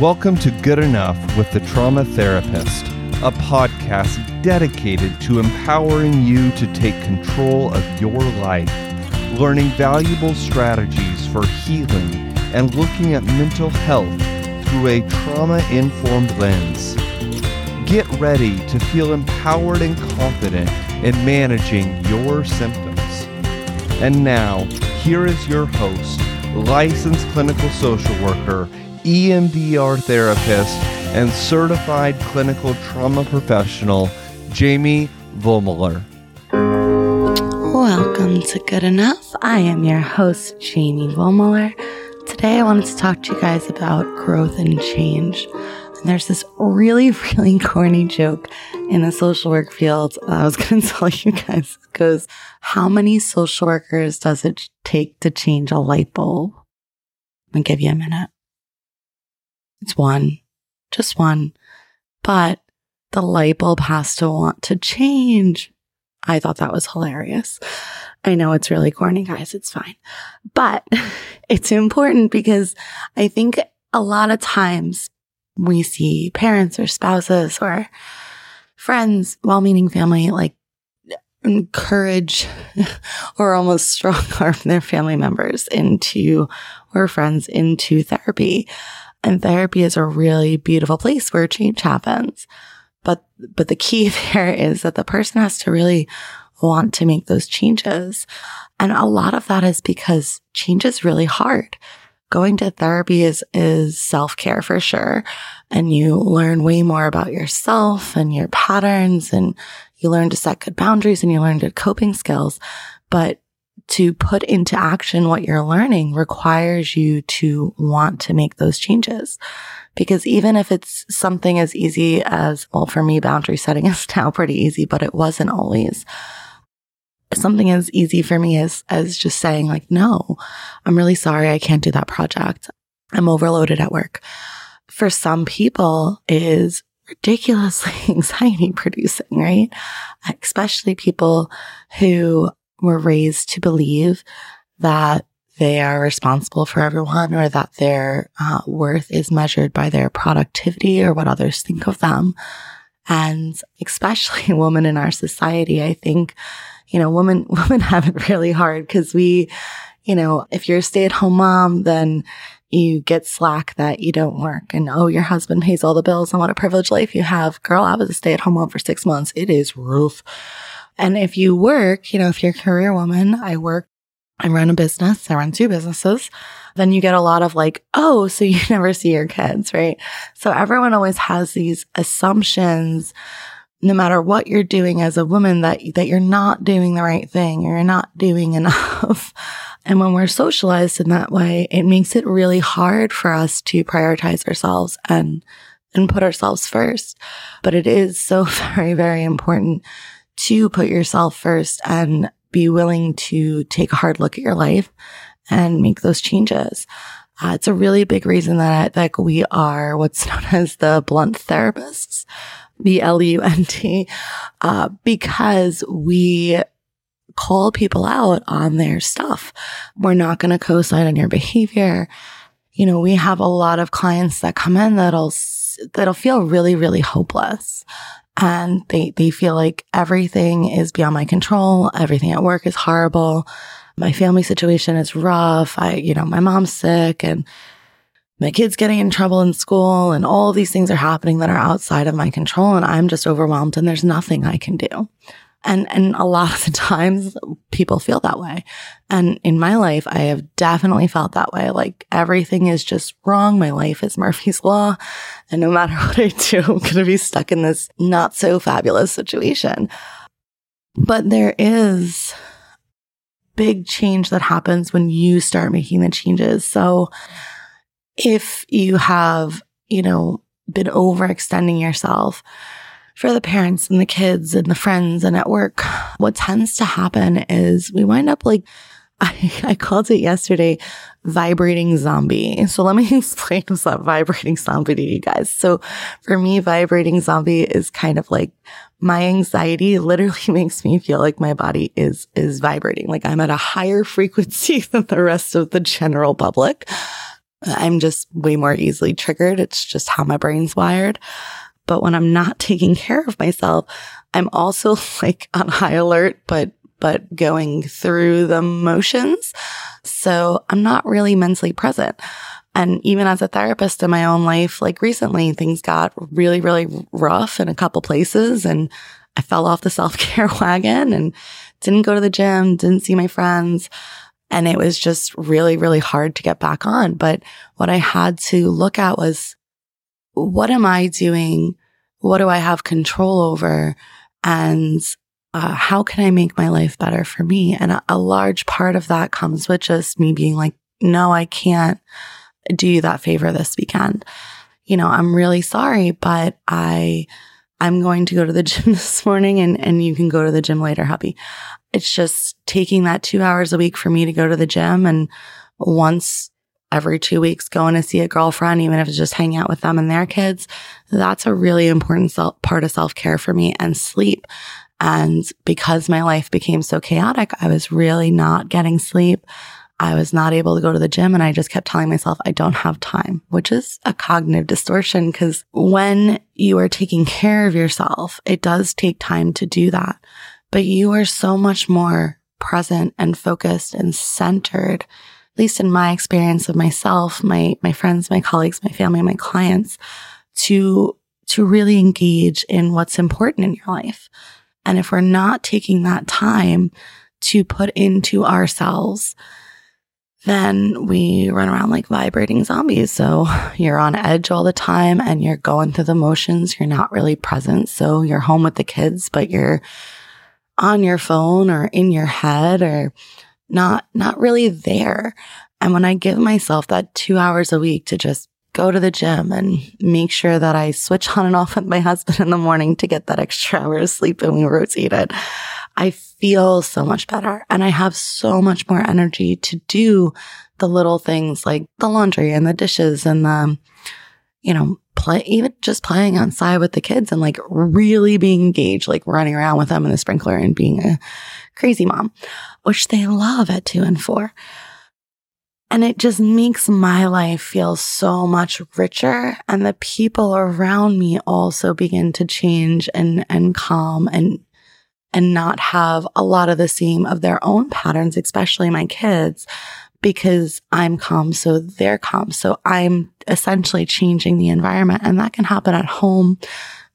Welcome to Good Enough with the Trauma Therapist, a podcast dedicated to empowering you to take control of your life, learning valuable strategies for healing, and looking at mental health through a trauma informed lens. Get ready to feel empowered and confident in managing your symptoms. And now, here is your host, licensed clinical social worker, EMDR therapist, and certified clinical trauma professional, Jamie Vollmuller. Welcome to Good Enough. I am your host, Jamie Vollmuller. Today, I wanted to talk to you guys about growth and change. And there's this really, really corny joke in the social work field. I was going to tell you guys goes, how many social workers does it take to change a light bulb? To give you a minute. It's one, just one. But the light bulb has to want to change. I thought that was hilarious. I know it's really corny, guys. It's fine. But it's important because I think a lot of times we see parents or spouses or friends, well meaning family, like encourage or almost strong arm their family members into or friends into therapy. And therapy is a really beautiful place where change happens. But, but the key there is that the person has to really want to make those changes. And a lot of that is because change is really hard. Going to therapy is, is self care for sure. And you learn way more about yourself and your patterns and you learn to set good boundaries and you learn good coping skills. But to put into action what you're learning requires you to want to make those changes. Because even if it's something as easy as, well, for me, boundary setting is now pretty easy, but it wasn't always. Something as easy for me as, as just saying like, no, I'm really sorry. I can't do that project. I'm overloaded at work. For some people is ridiculously anxiety producing, right? Especially people who were raised to believe that they are responsible for everyone or that their uh, worth is measured by their productivity or what others think of them. And especially women in our society, I think, you know, women, women have it really hard because we, you know, if you're a stay at home mom, then you get slack that you don't work and oh, your husband pays all the bills and what a privileged life you have. Girl, I was a stay at home mom for six months. It is rough. And if you work, you know, if you're a career woman, I work, I run a business, I run two businesses, then you get a lot of like, oh, so you never see your kids, right? So everyone always has these assumptions, no matter what you're doing as a woman, that, that you're not doing the right thing, or you're not doing enough. And when we're socialized in that way, it makes it really hard for us to prioritize ourselves and, and put ourselves first. But it is so very, very important to put yourself first and be willing to take a hard look at your life and make those changes. Uh, it's a really big reason that, that we are what's known as the blunt therapists, B L U N T, uh, because we call people out on their stuff. We're not going to co-sign on your behavior. You know, we have a lot of clients that come in that'll, that'll feel really, really hopeless and they, they feel like everything is beyond my control. Everything at work is horrible. My family situation is rough. I, you know, my mom's sick and my kid's getting in trouble in school and all these things are happening that are outside of my control. And I'm just overwhelmed and there's nothing I can do. And, and a lot of the times people feel that way. And in my life, I have definitely felt that way. Like everything is just wrong. My life is Murphy's Law. And no matter what I do, I'm going to be stuck in this not so fabulous situation. But there is big change that happens when you start making the changes. So if you have, you know, been overextending yourself, for the parents and the kids and the friends and at work, what tends to happen is we wind up like, I, I called it yesterday vibrating zombie. So let me explain what's that vibrating zombie to you guys. So for me, vibrating zombie is kind of like my anxiety literally makes me feel like my body is, is vibrating. Like I'm at a higher frequency than the rest of the general public. I'm just way more easily triggered. It's just how my brain's wired. But when I'm not taking care of myself, I'm also like on high alert, but but going through the motions. So I'm not really mentally present. And even as a therapist in my own life, like recently things got really, really rough in a couple places and I fell off the self care wagon and didn't go to the gym, didn't see my friends. And it was just really, really hard to get back on. But what I had to look at was what am I doing? What do I have control over? And uh, how can I make my life better for me? And a, a large part of that comes with just me being like, no, I can't do you that favor this weekend. You know, I'm really sorry, but I, I'm going to go to the gym this morning and, and you can go to the gym later, hubby. It's just taking that two hours a week for me to go to the gym and once every two weeks going to see a girlfriend, even if it's just hanging out with them and their kids. That's a really important self, part of self care for me and sleep. And because my life became so chaotic, I was really not getting sleep. I was not able to go to the gym and I just kept telling myself I don't have time, which is a cognitive distortion because when you are taking care of yourself, it does take time to do that, but you are so much more present and focused and centered. At least in my experience of myself, my, my friends, my colleagues, my family, my clients to, to really engage in what's important in your life. And if we're not taking that time to put into ourselves, then we run around like vibrating zombies. So you're on edge all the time and you're going through the motions. You're not really present. So you're home with the kids, but you're on your phone or in your head or not, not really there. And when I give myself that two hours a week to just go to the gym and make sure that I switch on and off with my husband in the morning to get that extra hour of sleep and we rotate it, I feel so much better and I have so much more energy to do the little things like the laundry and the dishes and the, you know, play, even just playing outside with the kids and like really being engaged, like running around with them in the sprinkler and being a crazy mom, which they love at two and four. And it just makes my life feel so much richer. And the people around me also begin to change and, and calm and and not have a lot of the same of their own patterns, especially my kids, because I'm calm. So they're calm. So I'm essentially changing the environment and that can happen at home.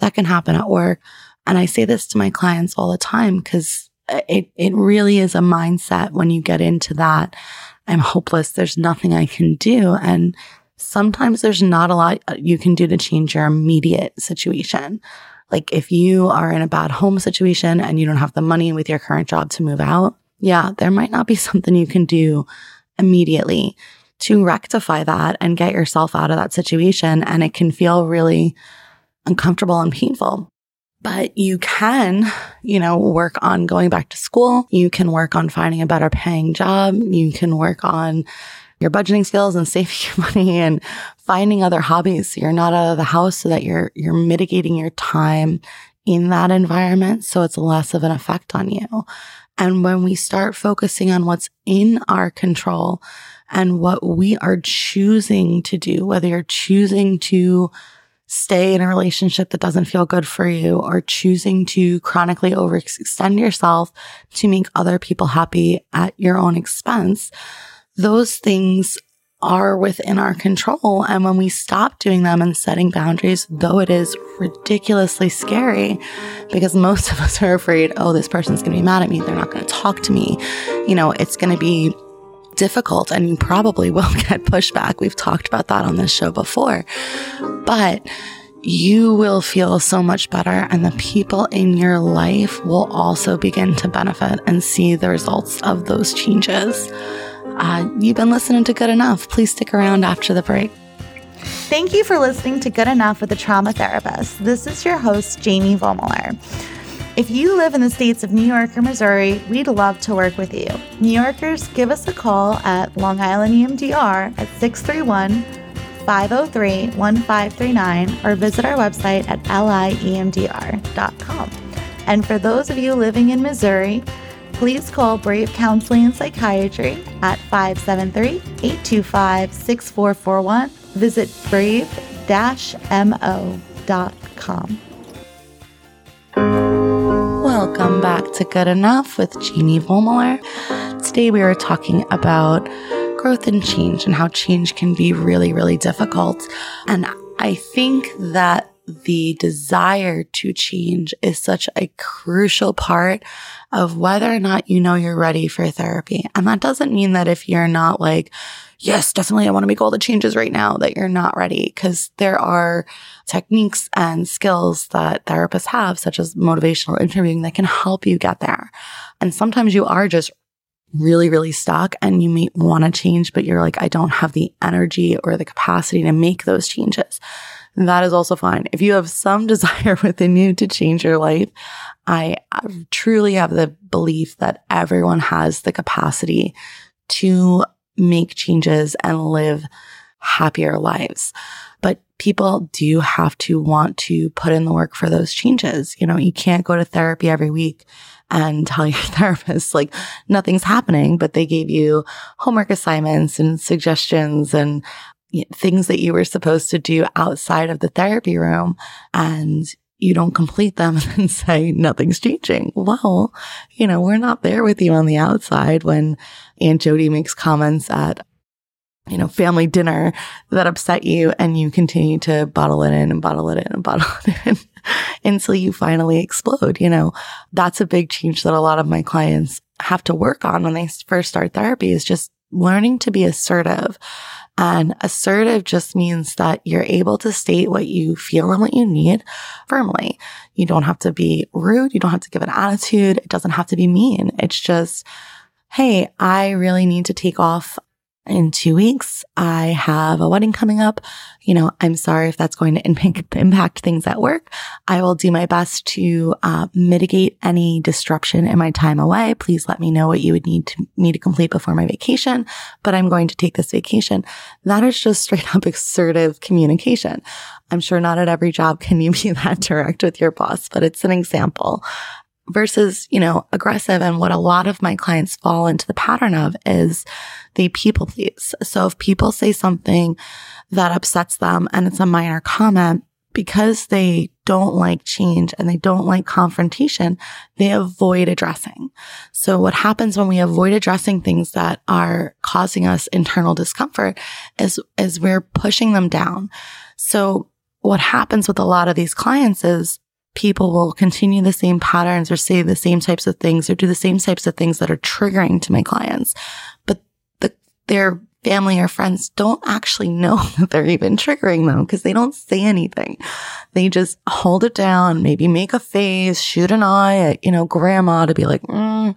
That can happen at work. And I say this to my clients all the time because it, it really is a mindset when you get into that. I'm hopeless. There's nothing I can do. And sometimes there's not a lot uh, you can do to change your immediate situation. Like if you are in a bad home situation and you don't have the money with your current job to move out, yeah, there might not be something you can do immediately to rectify that and get yourself out of that situation. And it can feel really uncomfortable and painful. But you can, you know, work on going back to school. You can work on finding a better paying job. You can work on your budgeting skills and saving your money and finding other hobbies so you're not out of the house so that you're you're mitigating your time in that environment so it's less of an effect on you. And when we start focusing on what's in our control and what we are choosing to do, whether you're choosing to stay in a relationship that doesn't feel good for you or choosing to chronically overextend yourself to make other people happy at your own expense, those things are within our control. And when we stop doing them and setting boundaries, though it is ridiculously scary because most of us are afraid, oh, this person's going to be mad at me. They're not going to talk to me. You know, it's going to be difficult and you probably will get pushback. We've talked about that on this show before, but you will feel so much better and the people in your life will also begin to benefit and see the results of those changes. Uh, you've been listening to Good Enough. Please stick around after the break. Thank you for listening to Good Enough with a Trauma Therapist. This is your host, Jamie Vollmuller. If you live in the states of New York or Missouri, we'd love to work with you. New Yorkers, give us a call at Long Island EMDR at 631 503 1539 or visit our website at liemdr.com. And for those of you living in Missouri, please call Brave Counseling and Psychiatry at 573 825 6441. Visit brave-mo.com. Welcome back to Good Enough with Jamie Vollmuller. Today we are talking about growth and change and how change can be really, really difficult. And I think that the desire to change is such a crucial part of whether or not you know you're ready for therapy. And that doesn't mean that if you're not like, yes, definitely, I want to make all the changes right now, that you're not ready. Cause there are techniques and skills that therapists have, such as motivational interviewing that can help you get there. And sometimes you are just really, really stuck and you may want to change, but you're like, I don't have the energy or the capacity to make those changes. That is also fine. If you have some desire within you to change your life, I truly have the belief that everyone has the capacity to make changes and live happier lives. But people do have to want to put in the work for those changes. You know, you can't go to therapy every week and tell your therapist like nothing's happening, but they gave you homework assignments and suggestions and things that you were supposed to do outside of the therapy room and you don't complete them and say nothing's changing. Well, you know, we're not there with you on the outside when Aunt Jody makes comments at, you know, family dinner that upset you and you continue to bottle it in and bottle it in and bottle it in until you finally explode. You know, that's a big change that a lot of my clients have to work on when they first start therapy is just learning to be assertive and assertive just means that you're able to state what you feel and what you need firmly. You don't have to be rude. You don't have to give an attitude. It doesn't have to be mean. It's just, Hey, I really need to take off in two weeks. I have a wedding coming up. You know, I'm sorry if that's going to impact, things at work. I will do my best to uh, mitigate any disruption in my time away. Please let me know what you would need to, me to complete before my vacation, but I'm going to take this vacation. That is just straight up assertive communication. I'm sure not at every job can you be that direct with your boss, but it's an example versus, you know, aggressive. And what a lot of my clients fall into the pattern of is they people please. So if people say something that upsets them and it's a minor comment, because they don't like change and they don't like confrontation, they avoid addressing. So what happens when we avoid addressing things that are causing us internal discomfort is, is we're pushing them down. So what happens with a lot of these clients is people will continue the same patterns or say the same types of things or do the same types of things that are triggering to my clients. But the, their family or friends don't actually know that they're even triggering them because they don't say anything. They just hold it down, maybe make a face, shoot an eye at, you know, grandma to be like, mm,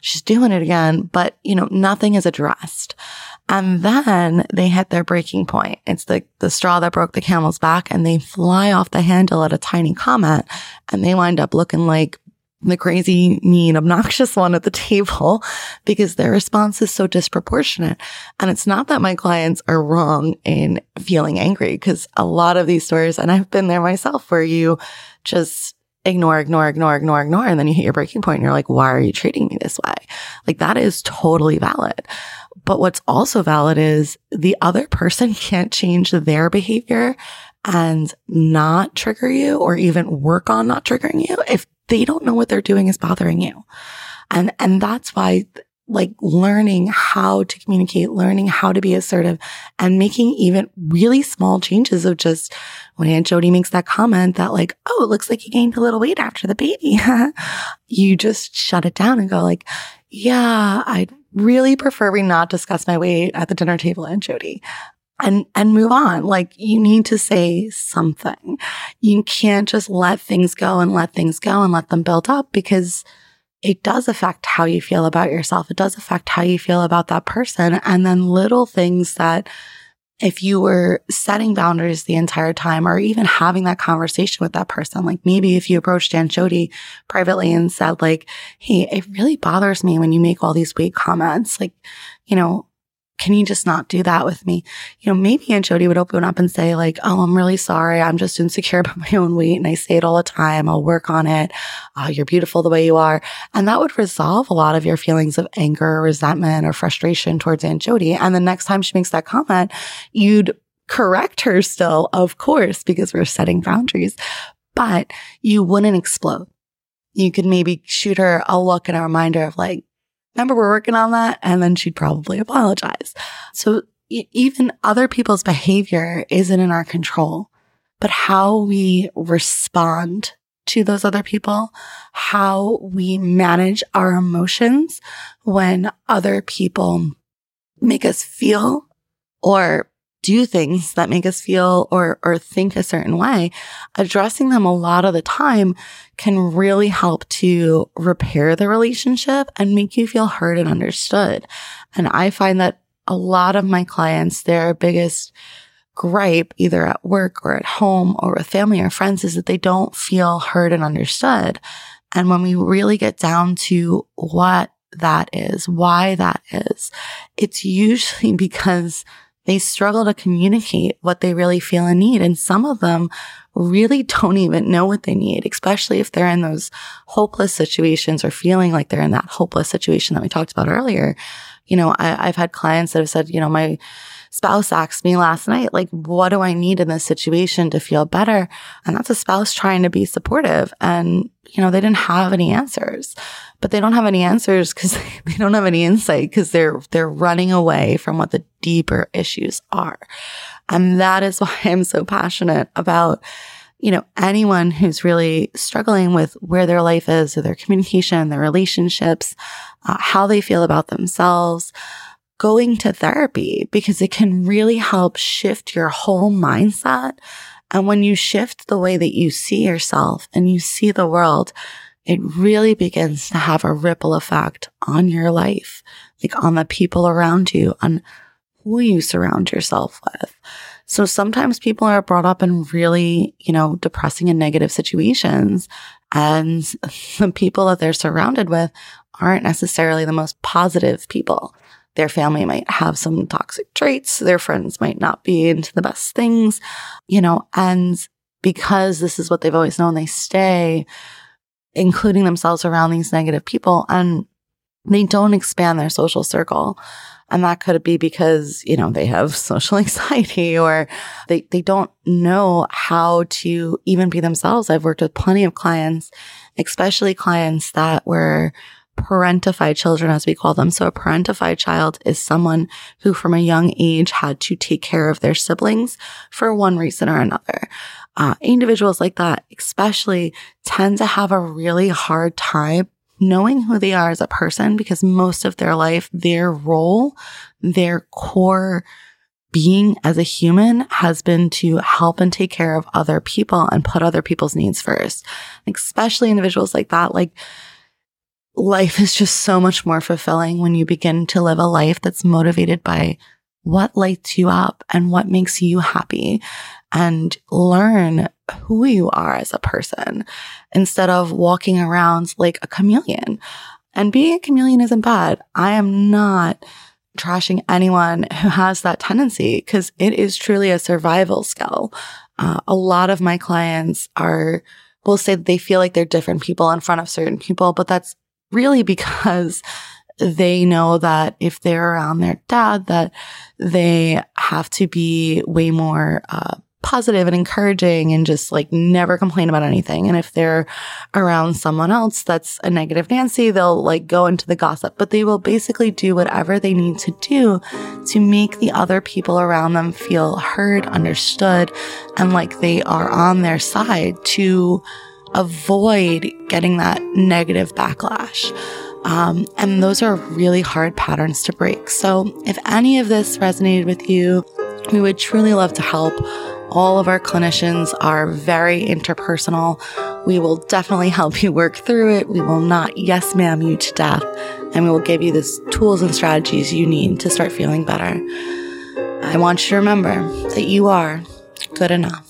she's doing it again. But, you know, nothing is addressed. And then they hit their breaking point. It's the, the straw that broke the camel's back and they fly off the handle at a tiny comment and they wind up looking like the crazy, mean, obnoxious one at the table because their response is so disproportionate. And it's not that my clients are wrong in feeling angry because a lot of these stories, and I've been there myself where you just ignore, ignore, ignore, ignore, ignore. And then you hit your breaking point and you're like, why are you treating me this way? Like that is totally valid. But what's also valid is the other person can't change their behavior and not trigger you or even work on not triggering you if they don't know what they're doing is bothering you. And, and that's why like learning how to communicate, learning how to be assertive and making even really small changes of just when Aunt Jody makes that comment that like, oh, it looks like you gained a little weight after the baby. you just shut it down and go like, yeah, I'd really prefer we not discuss my weight at the dinner table, Aunt Jody. And, and move on. Like you need to say something. You can't just let things go and let things go and let them build up because it does affect how you feel about yourself. It does affect how you feel about that person. And then little things that if you were setting boundaries the entire time or even having that conversation with that person, like maybe if you approached Aunt Jody privately and said like, Hey, it really bothers me when you make all these weight comments. Like, you know, can you just not do that with me? You know, maybe Aunt Jody would open up and say like, Oh, I'm really sorry. I'm just insecure about my own weight. And I say it all the time. I'll work on it. Uh, you're beautiful the way you are. And that would resolve a lot of your feelings of anger, resentment or frustration towards Aunt Jody. And the next time she makes that comment, you'd correct her still, of course, because we're setting boundaries, but you wouldn't explode. You could maybe shoot her a look and a reminder of like, remember we're working on that. And then she'd probably apologize. So even other people's behavior isn't in our control, but how we respond to those other people, how we manage our emotions when other people make us feel or do things that make us feel or, or think a certain way, addressing them a lot of the time can really help to repair the relationship and make you feel heard and understood. And I find that a lot of my clients, their biggest gripe, either at work or at home or with family or friends, is that they don't feel heard and understood. And when we really get down to what that is, why that is, it's usually because they struggle to communicate what they really feel and need. And some of them really don't even know what they need, especially if they're in those hopeless situations or feeling like they're in that hopeless situation that we talked about earlier. You know, I, have had clients that have said, you know, my spouse asked me last night, like, what do I need in this situation to feel better? And that's a spouse trying to be supportive. And, you know, they didn't have any answers but they don't have any answers because they don't have any insight because they're, they're running away from what the deeper issues are. And that is why I'm so passionate about, you know, anyone who's really struggling with where their life is or their communication, their relationships, uh, how they feel about themselves, going to therapy because it can really help shift your whole mindset. And when you shift the way that you see yourself and you see the world, it really begins to have a ripple effect on your life, like on the people around you, on who you surround yourself with. So sometimes people are brought up in really, you know, depressing and negative situations. And the people that they're surrounded with aren't necessarily the most positive people. Their family might have some toxic traits. Their friends might not be into the best things, you know, and because this is what they've always known, they stay including themselves around these negative people and they don't expand their social circle. And that could be because, you know, they have social anxiety or they, they don't know how to even be themselves. I've worked with plenty of clients, especially clients that were parentified children, as we call them. So a parentified child is someone who from a young age had to take care of their siblings for one reason or another uh, individuals like that, especially tend to have a really hard time knowing who they are as a person because most of their life, their role, their core being as a human has been to help and take care of other people and put other people's needs first. Especially individuals like that, like life is just so much more fulfilling when you begin to live a life that's motivated by what lights you up and what makes you happy and learn who you are as a person instead of walking around like a chameleon. And being a chameleon isn't bad. I am not trashing anyone who has that tendency because it is truly a survival skill. Uh, a lot of my clients are, will say they feel like they're different people in front of certain people, but that's really because they know that if they're around their dad, that they have to be way more, uh, positive and encouraging and just like never complain about anything. And if they're around someone else that's a negative Nancy, they'll like go into the gossip, but they will basically do whatever they need to do to make the other people around them feel heard, understood, and like they are on their side to avoid getting that negative backlash. Um, and those are really hard patterns to break. So if any of this resonated with you, we would truly love to help. All of our clinicians are very interpersonal. We will definitely help you work through it. We will not yes ma'am you to death, and we will give you the tools and strategies you need to start feeling better. I want you to remember that you are good enough.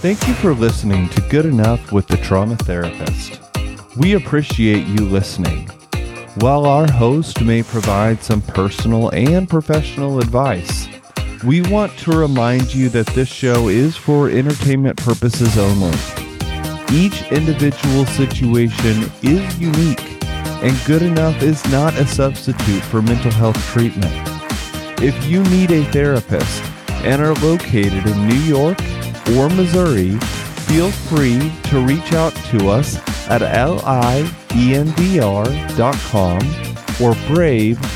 Thank you for listening to Good Enough with the Trauma Therapist. We appreciate you listening. While our host may provide some personal and professional advice, we want to remind you that this show is for entertainment purposes only. Each individual situation is unique, and good enough is not a substitute for mental health treatment. If you need a therapist and are located in New York or Missouri, feel free to reach out to us at liemdr.com or brave-mo.com.